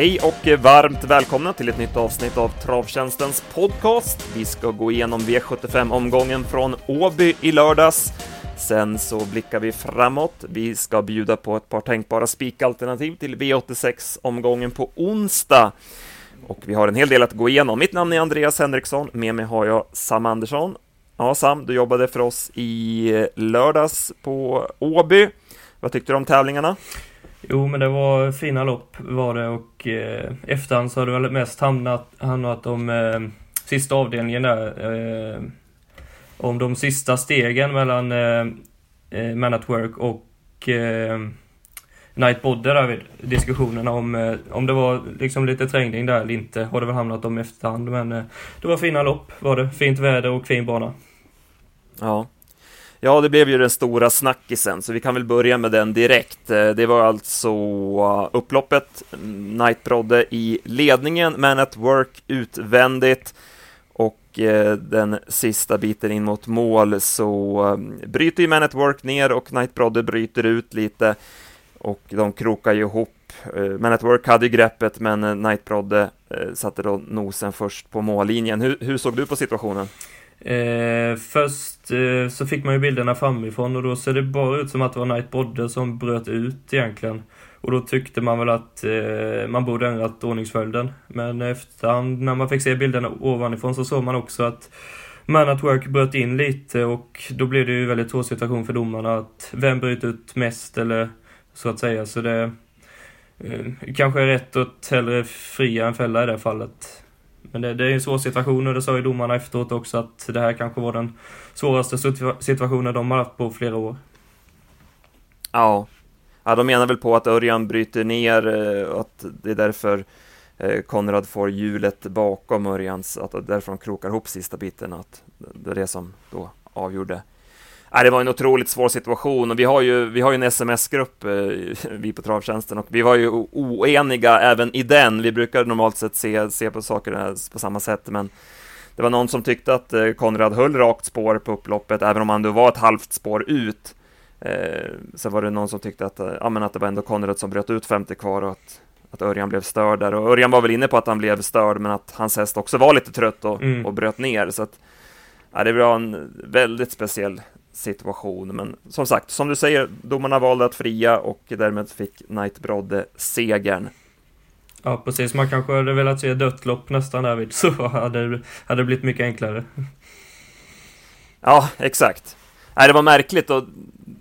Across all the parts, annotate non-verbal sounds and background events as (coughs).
Hej och varmt välkomna till ett nytt avsnitt av Travtjänstens podcast. Vi ska gå igenom V75-omgången från Åby i lördags. Sen så blickar vi framåt. Vi ska bjuda på ett par tänkbara spikalternativ till V86-omgången på onsdag. Och vi har en hel del att gå igenom. Mitt namn är Andreas Henriksson, med mig har jag Sam Andersson. Ja, Sam, du jobbade för oss i lördags på Åby. Vad tyckte du om tävlingarna? Jo, men det var fina lopp var det och eh, efterhand så har det väl mest hamnat, handlat om eh, sista avdelningen där. Eh, om de sista stegen mellan eh, eh Man at Work och eh, Night Bodder där vid diskussionerna om, eh, om det var liksom lite trängning där eller inte har det väl hamnat om efterhand men eh, det var fina lopp var det. Fint väder och fin bana. Ja. Ja, det blev ju den stora snackisen, så vi kan väl börja med den direkt. Eh, det var alltså eh, upploppet, mm, Knight Brodde i ledningen, Man at Work utvändigt och eh, den sista biten in mot mål så bryter ju Man at Work ner och Knight Brodde bryter ut lite och de krokar ju ihop. Man at Work hade ju greppet, men Knight Brodde satte då nosen först på mållinjen. Hur, hur såg du på situationen? Eh, först eh, så fick man ju bilderna framifrån och då ser det bara ut som att det var Knight Brodde som bröt ut egentligen. Och då tyckte man väl att eh, man borde ändrat ordningsföljden. Men efterhand när man fick se bilderna ovanifrån så såg man också att Man at Work bröt in lite och då blev det ju väldigt svår situation för domarna att vem bröt ut mest eller så att säga. Så det eh, kanske är rätt att hellre fria än fälla i det fallet. Men det, det är en svår situation och det sa ju domarna efteråt också att det här kanske var den svåraste situationen de har haft på flera år. Ja, ja de menar väl på att Örjan bryter ner eh, och att det är därför eh, Konrad får hjulet bakom Örjans, att därför de krokar ihop sista biten, att det är det som då avgjorde Nej, det var en otroligt svår situation och vi har ju, vi har ju en sms-grupp, eh, vi på Travtjänsten, och vi var ju oeniga även i den. Vi brukar normalt sett se, se på saker på samma sätt, men det var någon som tyckte att eh, Konrad höll rakt spår på upploppet, även om han då var ett halvt spår ut. Eh, så var det någon som tyckte att, ja, men att det var ändå Konrad som bröt ut 50 kvar och att, att Örjan blev störd där. Och Örjan var väl inne på att han blev störd, men att hans häst också var lite trött och, mm. och bröt ner. Så att, ja, det var en väldigt speciell situation. Men som sagt, som du säger, domarna valde att fria och därmed fick Knight Brodde segern. Ja, precis. Man kanske hade velat se dött lopp nästan därvid, (laughs) så hade, hade det blivit mycket enklare. Ja, exakt. Nej, det var märkligt och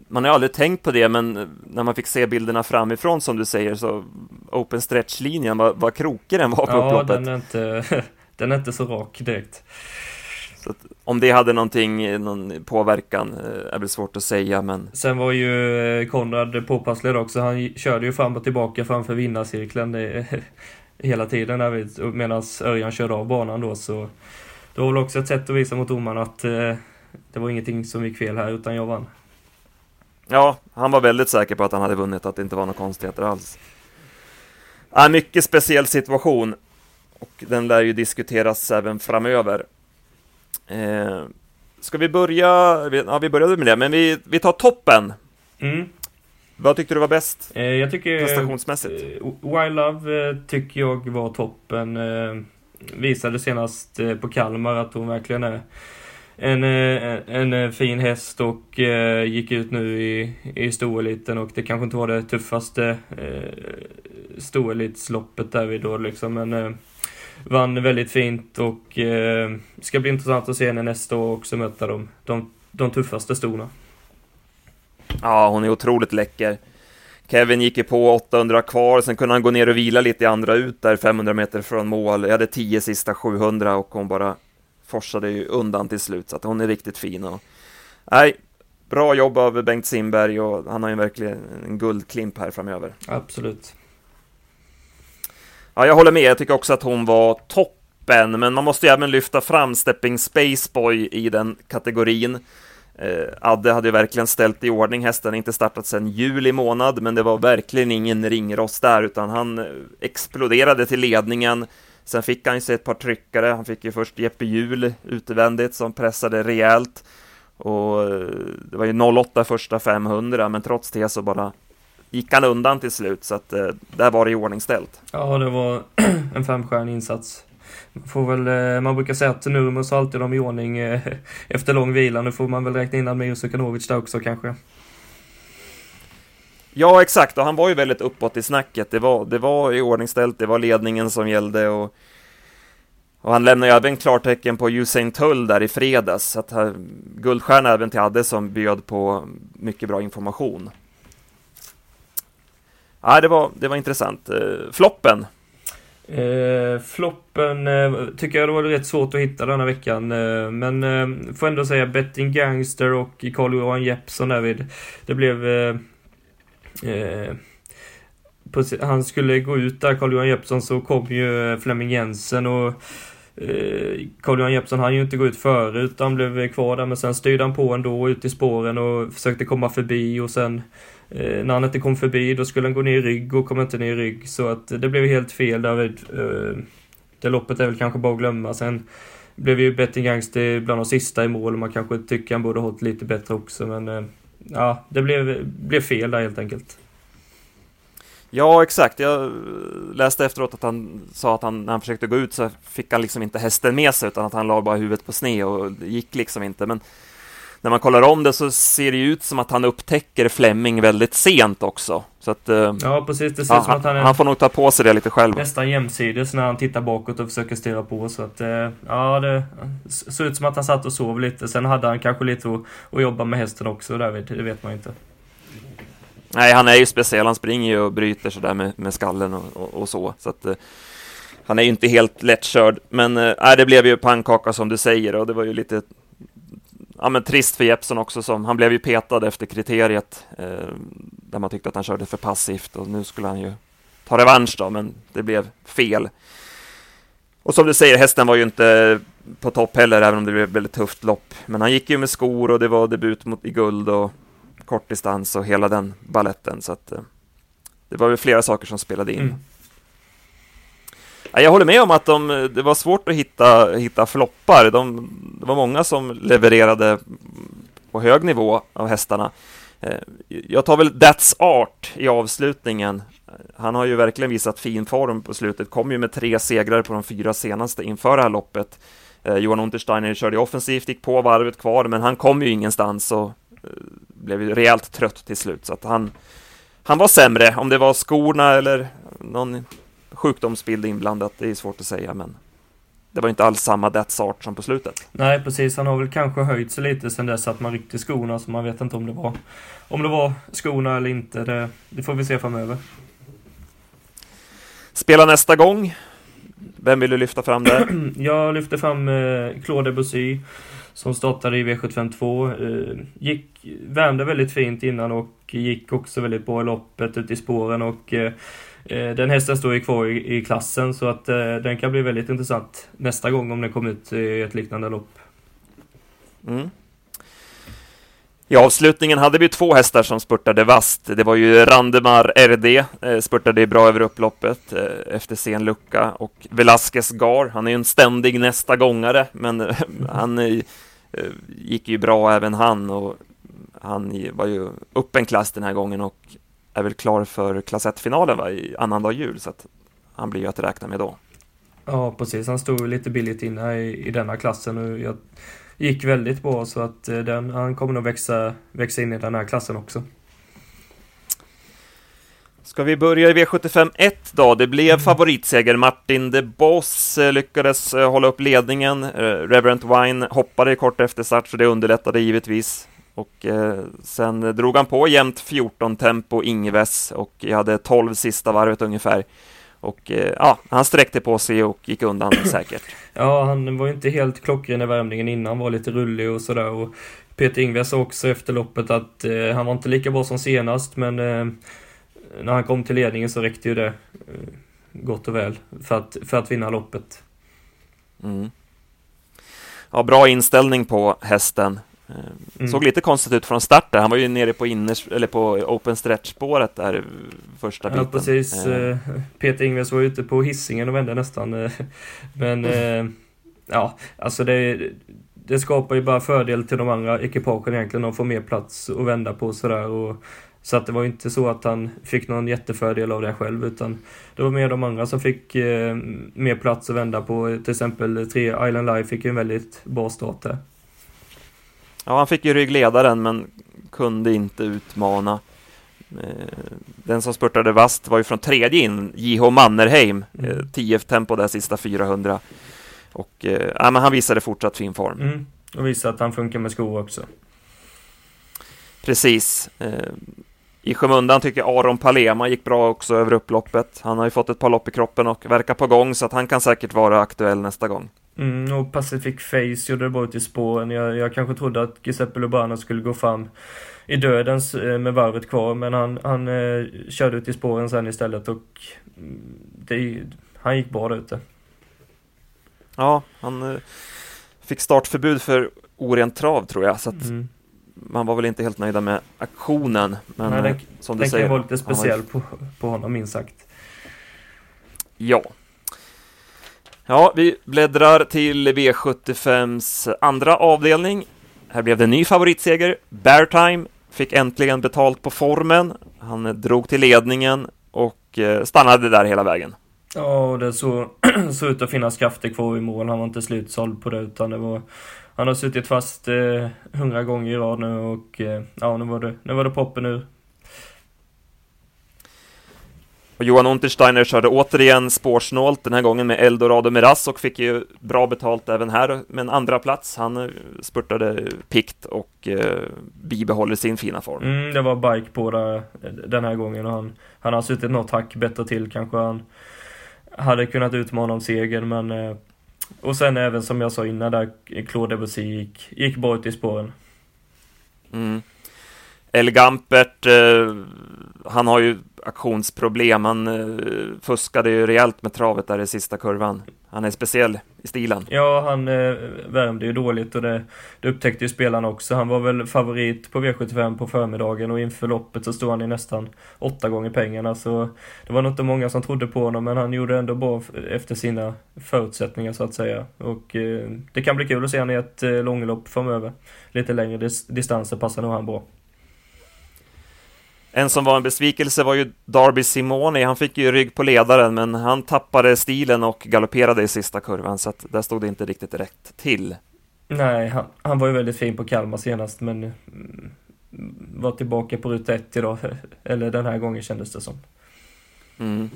man har aldrig tänkt på det, men när man fick se bilderna framifrån som du säger, så open stretch-linjen, vad, vad krokig den var på ja, upploppet. Den är inte, (laughs) den är inte så rak direkt. Så om det hade någonting, någon påverkan eh, är väl svårt att säga, men... Sen var ju eh, Konrad påpasslig också. Han körde ju fram och tillbaka framför vinnarcirkeln det, hela tiden medan Örjan körde av banan då, så det var väl också ett sätt att visa mot domarna att eh, det var ingenting som gick fel här, utan jag vann. Ja, han var väldigt säker på att han hade vunnit, att det inte var några konstigheter alls. Ja, mycket speciell situation och den lär ju diskuteras även framöver. Eh, ska vi börja? Ja, vi började med det, men vi, vi tar toppen. Mm. Vad tyckte du var bäst? Eh, jag tycker... Prestationsmässigt? Eh, Wild Love eh, tycker jag var toppen. Eh, visade senast eh, på Kalmar att hon verkligen är en, en, eh, en fin häst och eh, gick ut nu i, i stoeliten och det kanske inte var det tuffaste eh, stoelitsloppet därvid då liksom men vann väldigt fint och eh, ska bli intressant att se henne nästa år också möta de, de, de tuffaste stona. Ja, hon är otroligt läcker. Kevin gick ju på 800 kvar, sen kunde han gå ner och vila lite i andra ut där 500 meter från mål. Jag hade 10 sista 700 och hon bara forsade ju undan till slut, så att hon är riktigt fin. Och, nej, bra jobb av Bengt Simberg och han har ju verkligen en guldklimp här framöver. Absolut. Ja, jag håller med. Jag tycker också att hon var toppen, men man måste ju även lyfta fram Stepping Spaceboy i den kategorin. Eh, Adde hade ju verkligen ställt i ordning hästen, inte startat sedan juli månad, men det var verkligen ingen ringrost där, utan han eh, exploderade till ledningen. Sen fick han ju sig ett par tryckare. Han fick ju först Jeppe Hjul utvändigt som pressade rejält. Och eh, det var ju 08 första 500, men trots det så bara gick han undan till slut, så att där var det iordningställt. Ja, det var (clears throat) en femstjärnig insats. Får väl, man brukar säga att Nurmos alltid dem i ordning (laughs) efter lång vila. Nu får man väl räkna in Admir Sukanovic där också kanske. Ja, exakt, och han var ju väldigt uppåt i snacket. Det var, det var i ordningställt, det var ledningen som gällde och, och han lämnade ju även klartecken på Usain Tull där i fredags, så att här, guldstjärna även till Adde som bjöd på mycket bra information. Ja, det var, det var intressant. Eh, floppen? Eh, floppen eh, tycker jag det var rätt svårt att hitta denna veckan. Eh, men eh, får ändå säga Betting Gangster och Carl-Johan Jeppsson därvid. Det blev eh, Eh, han skulle gå ut där, Carl-Johan Jeppsson, så kom ju eh, Flemming Jensen och eh, Carl-Johan Jeppsson han ju inte gå ut före utan blev kvar där men sen styrde han på ändå ut i spåren och försökte komma förbi och sen eh, när han inte kom förbi då skulle han gå ner i rygg och kom inte ner i rygg så att det blev helt fel David. Eh, det loppet är väl kanske bara att glömma. Sen blev ju Betting Gangster bland de sista i mål och man kanske tycker han borde hållit lite bättre också men eh, ja, det blev, blev fel där helt enkelt. Ja, exakt. Jag läste efteråt att han sa att han, när han försökte gå ut så fick han liksom inte hästen med sig utan att han la bara huvudet på sned och det gick liksom inte. Men när man kollar om det så ser det ut som att han upptäcker Fleming väldigt sent också. Så att, eh, ja, precis. Det ser ja, som att han är han får nog ta på sig det lite själv. Nästan jämsides när han tittar bakåt och försöker styra på. Så att, eh, ja, det såg ut som att han satt och sov lite. Sen hade han kanske lite att, att jobba med hästen också, David. Det vet man inte. Nej, han är ju speciell. Han springer ju och bryter sådär med, med skallen och, och, och så. så att, eh, han är ju inte helt lättkörd. Men äh, det blev ju pannkaka som du säger och det var ju lite ja, men trist för Jeppsson också. Som, han blev ju petad efter kriteriet eh, där man tyckte att han körde för passivt och nu skulle han ju ta revansch då, men det blev fel. Och som du säger, hästen var ju inte på topp heller, även om det blev ett väldigt tufft lopp. Men han gick ju med skor och det var debut mot, i guld och kortdistans och hela den balletten. Så att, eh, det var väl flera saker som spelade in. Mm. Jag håller med om att de, det var svårt att hitta, hitta floppar. De, det var många som levererade på hög nivå av hästarna. Eh, jag tar väl That's Art i avslutningen. Han har ju verkligen visat fin form på slutet. Kom ju med tre segrar på de fyra senaste inför det här loppet. Eh, Johan Untersteiner körde offensivt, gick på varvet kvar, men han kom ju ingenstans och eh, blev ju rejält trött till slut. Så att han, han var sämre. Om det var skorna eller någon sjukdomsbild inblandat, det är svårt att säga, men det var inte alls samma Art som på slutet. Nej, precis. Han har väl kanske höjt sig lite sen dess att man ryckte skorna, så man vet inte om det var, om det var skorna eller inte. Det, det får vi se framöver. Spela nästa gång. Vem vill du lyfta fram där? (clears throat) Jag lyfter fram eh, Claude Debussy som startade i V752. Eh, gick, värmde väldigt fint innan och gick också väldigt bra i loppet ute i spåren och eh, eh, den hästen står ju kvar i, i klassen så att eh, den kan bli väldigt intressant nästa gång om den kommer ut eh, i ett liknande lopp. Mm. I avslutningen hade vi två hästar som spurtade vast. Det var ju Randemar RD, eh, spurtade bra över upploppet eh, efter sen lucka och Velasquez Gar, han är ju en ständig nästa gångare, men (laughs) han Eh, gick ju bra även han och han var ju upp en klass den här gången och är väl klar för klass 1-finalen i annandag jul, så att han blir ju att räkna med då. Ja, precis. Han stod lite billigt inne i, i denna klassen och jag gick väldigt bra så att eh, den, han kommer nog växa, växa in i den här klassen också. Ska vi börja i V75 1 då? Det blev mm. favoritseger. Martin de Boss eh, lyckades eh, hålla upp ledningen. Reverend Wine hoppade kort efter start, så det underlättade givetvis. Och eh, sen drog han på jämnt 14 tempo Ingves och jag hade 12 sista varvet ungefär. Och eh, ja, han sträckte på sig och gick undan (coughs) säkert. Ja, han var inte helt klockren i värmningen innan, var lite rullig och sådär. Och Peter Ingves sa också efter loppet att eh, han var inte lika bra som senast, men eh, när han kom till ledningen så räckte ju det eh, gott och väl för att, för att vinna loppet. Mm. Ja, bra inställning på hästen. Mm. Såg lite konstigt ut från start där. Han var ju nere på, inners, eller på open stretch-spåret där första biten. Ja, precis. Eh. Peter Ingves var ute på hissingen och vände nästan. Eh, men mm. ja, alltså det, det skapar ju bara fördel till de andra ekipagen egentligen. De får mer plats att vända på sådär. Och Så att det var inte så att han fick någon jättefördel av det själv utan det var mer de andra som fick eh, mer plats att vända på. Till exempel tre Island Live fick ju en väldigt bra start där. Ja, han fick ju ryggledaren men kunde inte utmana. Eh, den som spurtade vast var ju från tredje in, J.H. Mannerheim, mm. 10 tempo där sista 400. Och eh, ja, men han visade fortsatt fin form. Mm. Och visade att han funkar med skor också. Precis. I skymundan tycker jag Aron Palema gick bra också över upploppet. Han har ju fått ett par lopp i kroppen och verkar på gång så att han kan säkert vara aktuell nästa gång. Mm, och Pacific Face gjorde det bra ut i spåren. Jag, jag kanske trodde att Giuseppe Lubano skulle gå fram i dödens eh, med varvet kvar, men han, han eh, körde ut i spåren sen istället och mm, det, han gick bra där ute. Ja, han eh, fick startförbud för orent trav tror jag, så att mm. Man var väl inte helt nöjda med aktionen. Men Nej, den, eh, som du den säger, kan vara lite speciell var... på, på honom minst sagt. Ja. Ja, vi bläddrar till V75s andra avdelning. Här blev det en ny favoritseger. Beartime fick äntligen betalt på formen. Han drog till ledningen och eh, stannade där hela vägen. Ja, och det såg, (clears throat) såg ut att finnas krafter kvar i mål. Han var inte slutsåld på det, utan det var... Han har suttit fast hundra eh, gånger i rad nu och eh, ja, nu var det, nu var det poppen ur. Och Johan Untersteiner körde återigen spårsnålt, den här gången med Eldorado Miras och fick ju bra betalt även här med en andra plats. Han eh, spurtade pikt och eh, bibehåller sin fina form. Mm, det var bike på det, den här gången och han, han har suttit något hack bättre till kanske. Han hade kunnat utmana om segern men eh, och sen även som jag sa innan där, Claude Debussy gick, gick bra ut i spåren. Mm. El Gampert, eh, han har ju aktionsproblem. Han eh, fuskade ju rejält med travet där i sista kurvan. Han är speciell i stilen. Ja, han eh, värmde ju dåligt och det, det upptäckte ju spelarna också. Han var väl favorit på V75 på förmiddagen och inför loppet så stod han i nästan åtta gånger pengarna. Så det var nog inte många som trodde på honom, men han gjorde ändå bra efter sina förutsättningar så att säga. Och eh, det kan bli kul att se honom i ett eh, långlopp framöver. Lite längre dis distanser passar nog han bra. En som var en besvikelse var ju Darby Simoni. Han fick ju rygg på ledaren, men han tappade stilen och galopperade i sista kurvan, så att där stod det inte riktigt rätt till. Nej, han, han var ju väldigt fin på Kalmar senast, men mm, var tillbaka på ruta ett idag, (laughs) eller den här gången kändes det som. Mm.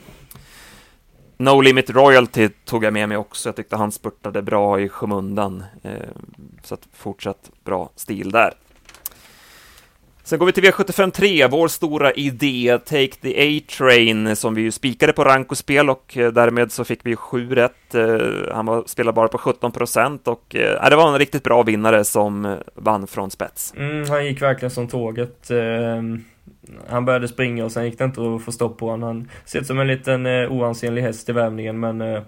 No Limit Royalty tog jag med mig också. Jag tyckte han spurtade bra i skymundan. Eh, så att fortsatt bra stil där. Sen går vi till V75 3, vår stora idé, Take the A-Train, som vi ju spikade på rank och spel och därmed så fick vi sju rätt. Eh, han var, spelade bara på 17 procent och äh, det var en riktigt bra vinnare som eh, vann från spets. Mm, han gick verkligen som tåget. Ehm, han började springa och sen gick det inte att få stopp på honom. Han ser ut som en liten oansenlig häst i värmningen men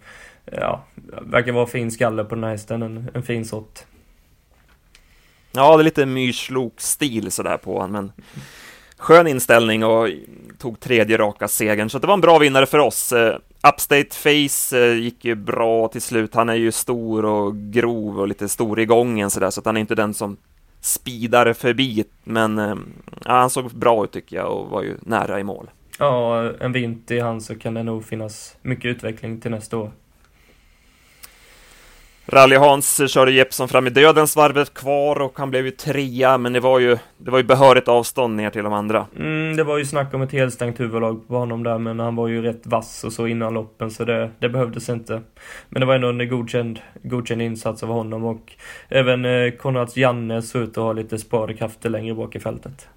ja, verkar vara fin skalle på den här hästen, en, en fin sort. Ja, det är lite myrslok-stil sådär på honom, men skön inställning och tog tredje raka segern, så det var en bra vinnare för oss. Eh, upstate Face eh, gick ju bra till slut. Han är ju stor och grov och lite stor i gången sådär, så att han är inte den som speedar förbi, men eh, ja, han såg bra ut tycker jag och var ju nära i mål. Ja, en vinter i han så kan det nog finnas mycket utveckling till nästa år. Rally-Hans körde Jeppson fram i dödens varvet kvar och han blev ju trea, men det var ju, det var ju behörigt avstånd ner till de andra. Mm, det var ju snack om ett helstängt huvudlag på honom där, men han var ju rätt vass och så innan loppen, så det, det behövdes inte. Men det var ändå en godkänd, godkänd insats av honom och även eh, Konrads Janne såg ut att ha lite sparkrafter längre bak i fältet.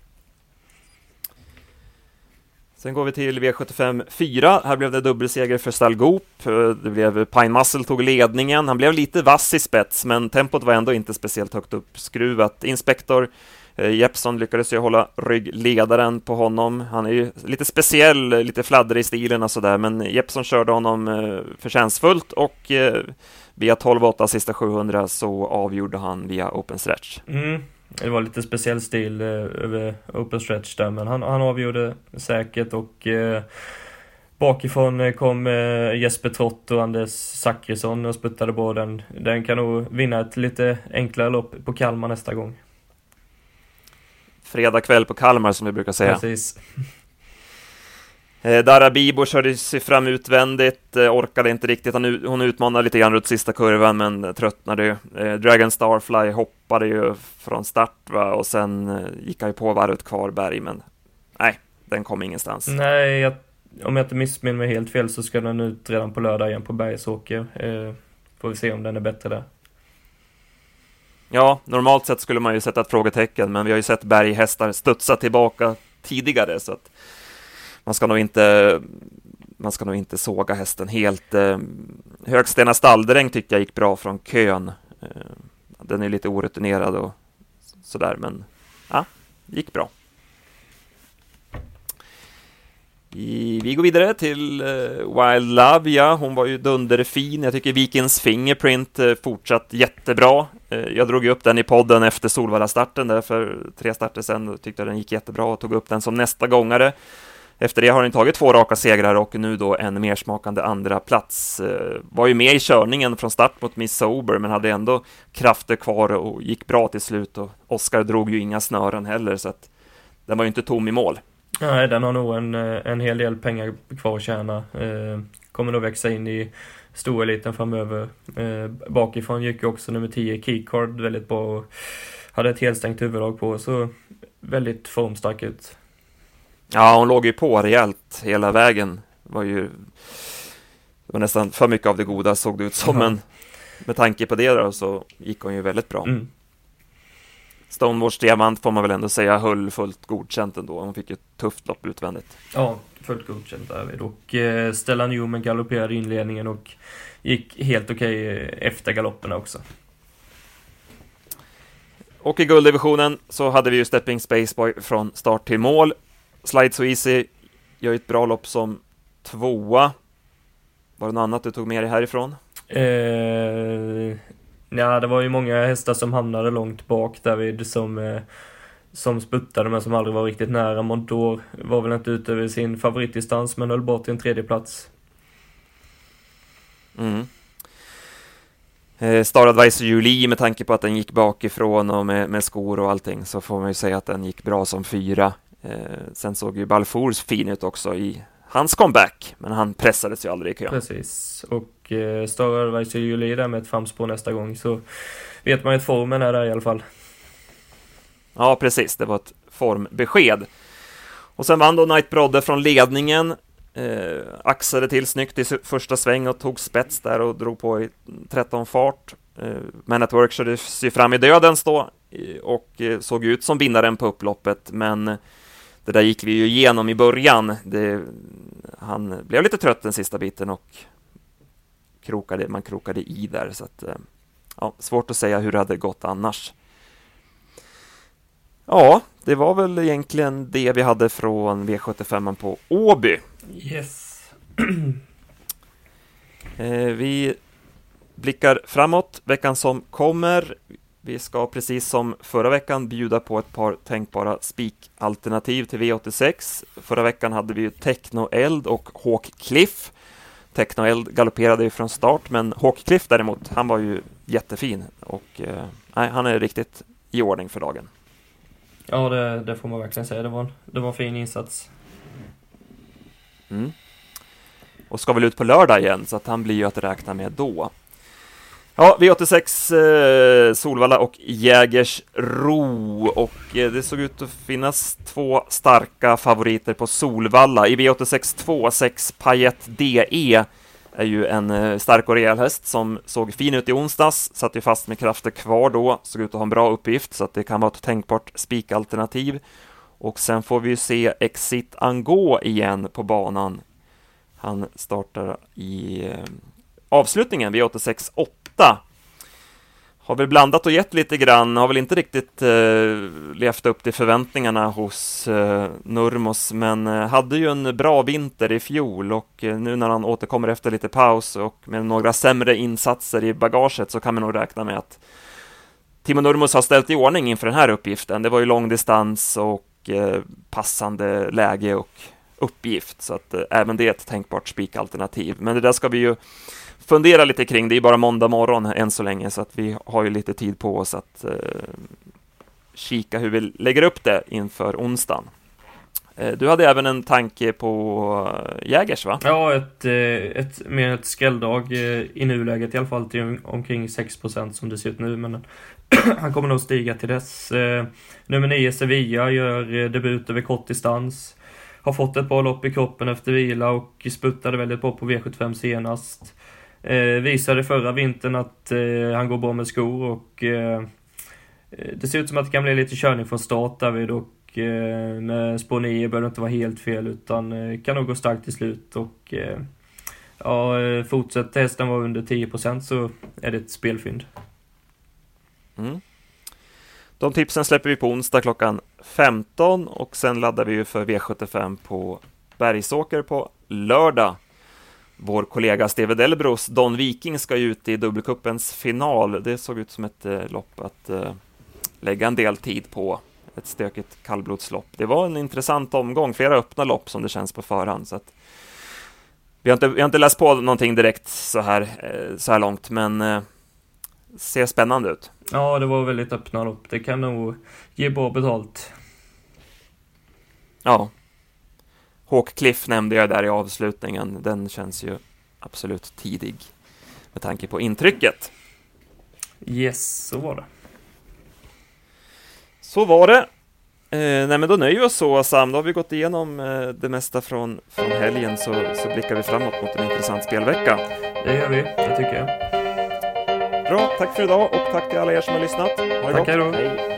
Sen går vi till V75 4. Här blev det dubbelseger för Stalgop. Det blev Pine Muscle tog ledningen. Han blev lite vass i spets, men tempot var ändå inte speciellt högt uppskruvat. Inspektor eh, Jeppson lyckades ju hålla ryggledaren på honom. Han är ju lite speciell, lite fladdrig i stilen och sådär, men Jeppson körde honom eh, förtjänstfullt och eh, via 12-8 sista 700 så avgjorde han via open stretch. Mm. Det var lite speciell stil eh, över open stretch där, men han, han avgjorde säkert och eh, Bakifrån eh, kom eh, Jesper Trott och Anders Zachrisson och sputtade på den. Den kan nog vinna ett lite enklare lopp på Kalmar nästa gång. fredag kväll på Kalmar som vi brukar säga. Precis. Eh, Dara Bibo körde sig fram utvändigt, eh, orkade inte riktigt. Han, hon utmanade lite grann runt sista kurvan, men tröttnade. Eh, Dragon Starfly hoppade ju från start va? och sen eh, gick han ju på varvet Kvarberg, men nej, den kom ingenstans. Nej, jag, om jag inte missminner mig helt fel så ska den ut redan på lördag igen på Bergsåker. Eh, får vi se om den är bättre där. Ja, normalt sett skulle man ju sätta ett frågetecken, men vi har ju sett berghästar studsa tillbaka tidigare, så att man ska nog inte man ska nog inte såga hästen helt. Eh, Högstena stalldräng tycker jag gick bra från kön. Eh, den är lite orutinerad och sådär, men ja, gick bra. Vi går vidare till eh, Wild Love, ja, hon var ju dunderfin. Jag tycker Vikings Fingerprint eh, fortsatt jättebra. Eh, jag drog upp den i podden efter Solvalla-starten där för tre starter sedan och tyckte den gick jättebra och tog upp den som nästa gångare. Efter det har den tagit två raka segrar och nu då en mersmakande andra plats. Eh, var ju med i körningen från start mot Miss Sober, men hade ändå krafter kvar och gick bra till slut. Och Oskar drog ju inga snören heller, så att den var ju inte tom i mål. Nej, den har nog en, eh, en hel del pengar kvar att tjäna. Eh, kommer nog växa in i storeliten framöver. bakifrån gick ju också nummer 10, Keycard, väldigt bra och hade ett helstängt huvudlag på, så väldigt formstark ut. Ja, hon låg ju på rejält hela vägen. Det var ju det var nästan för mycket av det goda såg det ut som, men med tanke på det då, så gick hon ju väldigt bra. Mm. Stonewash Diamant får man väl ändå säga höll fullt godkänt ändå. Hon fick ett tufft lopp utvändigt. Ja, fullt godkänt därvid. Och eh, Stella Newman galopperade inledningen och gick helt okej okay efter galopperna också. Och i gulddivisionen så hade vi ju Stepping Spaceboy från start till mål. Slide So Easy gör ett bra lopp som tvåa. Var det något annat du tog med dig härifrån? Eh, ja, det var ju många hästar som hamnade långt bak därvid som, eh, som sputtade men som aldrig var riktigt nära. Mondor var väl inte ute över sin favoritdistans men höll bort till en tredje plats. Mm. Eh, Star Advisor Julie med tanke på att den gick bakifrån och med, med skor och allting så får man ju säga att den gick bra som fyra. Eh, sen såg ju Balfours fin ut också i hans comeback, men han pressades ju aldrig i kön. Precis, och eh, Star Advisor Julie där med ett framspår nästa gång, så vet man ju att formen är där i alla fall. Ja, precis, det var ett formbesked. Och sen vann då Knight Brodde från ledningen, eh, axade till snyggt i första sväng och tog spets där och drog på i 13 fart. Eh, Men at Work körde sig fram i dödens då och eh, såg ut som vinnaren på upploppet, men det där gick vi ju igenom i början. Det, han blev lite trött den sista biten och krokade, man krokade i där. Så att, eh, ja, svårt att säga hur det hade gått annars. Ja, det var väl egentligen det vi hade från V75 på Åby. Yes. Eh, vi blickar framåt veckan som kommer. Vi ska precis som förra veckan bjuda på ett par tänkbara spikalternativ till V86. Förra veckan hade vi ju Technoeld och Hawk Cliff. Technoeld galopperade ju från start, men Hawk Cliff däremot, han var ju jättefin och eh, nej, han är riktigt i ordning för dagen. Ja, det, det får man verkligen säga. Det var en, det var en fin insats. Mm. Och ska väl ut på lördag igen, så att han blir ju att räkna med då. Ja, V86 eh, Solvalla och Jägersro och eh, det såg ut att finnas två starka favoriter på Solvalla. I V86 2, 6 Payet DE är ju en eh, stark och rejäl häst som såg fin ut i onsdags, satt ju fast med krafter kvar då, såg ut att ha en bra uppgift så att det kan vara ett tänkbart spikalternativ. Och sen får vi ju se Exit Angå igen på banan. Han startar i eh, avslutningen V86 8 åtta. Har väl blandat och gett lite grann, har väl inte riktigt eh, levt upp till förväntningarna hos eh, Nurmos, men eh, hade ju en bra vinter i fjol och eh, nu när han återkommer efter lite paus och med några sämre insatser i bagaget så kan man nog räkna med att Timo Nurmos har ställt i ordning inför den här uppgiften. Det var ju långdistans och eh, passande läge och uppgift, så att eh, även det är ett tänkbart spikalternativ. Men det där ska vi ju fundera lite kring. Det är bara måndag morgon än så länge, så att vi har ju lite tid på oss att eh, kika hur vi lägger upp det inför onsdagen. Eh, du hade även en tanke på eh, Jägers va? Ja, ett, eh, ett, mer ett skrälldrag eh, i nuläget i alla fall till omkring 6% som det ser ut nu. Men (clears throat) han kommer nog stiga till dess. Nummer 9 Sevilla gör debut över kort distans. Har fått ett bra lopp i kroppen efter vila och sputtade väldigt bra på V75 senast. Eh, visade förra vintern att eh, han går bra med skor och eh, det ser ut som att det kan bli lite körning från start David och Eh, med spår 9 behöver det inte vara helt fel utan eh, kan nog gå starkt till slut och eh, ja, fortsätter hästen vara under 10% så är det ett spelfynd. Mm. De tipsen släpper vi på onsdag klockan 15 och sen laddar vi ju för V75 på Bergsåker på lördag. Vår kollega Steve Delbros Don Viking ska ju ut i dubbelcupens final. Det såg ut som ett lopp att lägga en del tid på ett stökigt kallblodslopp. Det var en intressant omgång, flera öppna lopp som det känns på förhand. Så att, vi, har inte, vi har inte läst på någonting direkt så här, eh, så här långt, men eh, ser spännande ut. Ja, det var väldigt öppna lopp. Det kan nog ge bra betalt. Ja. Hawkcliff nämnde jag där i avslutningen. Den känns ju absolut tidig med tanke på intrycket. Yes, så var det. Så var det. Eh, nej men då nöjer vi oss så Sam, då har vi gått igenom eh, det mesta från, från helgen så, så blickar vi framåt mot en intressant spelvecka. Det gör vi, det tycker jag. Bra, tack för idag och tack till alla er som har lyssat. Ha det tack, gott. Hej.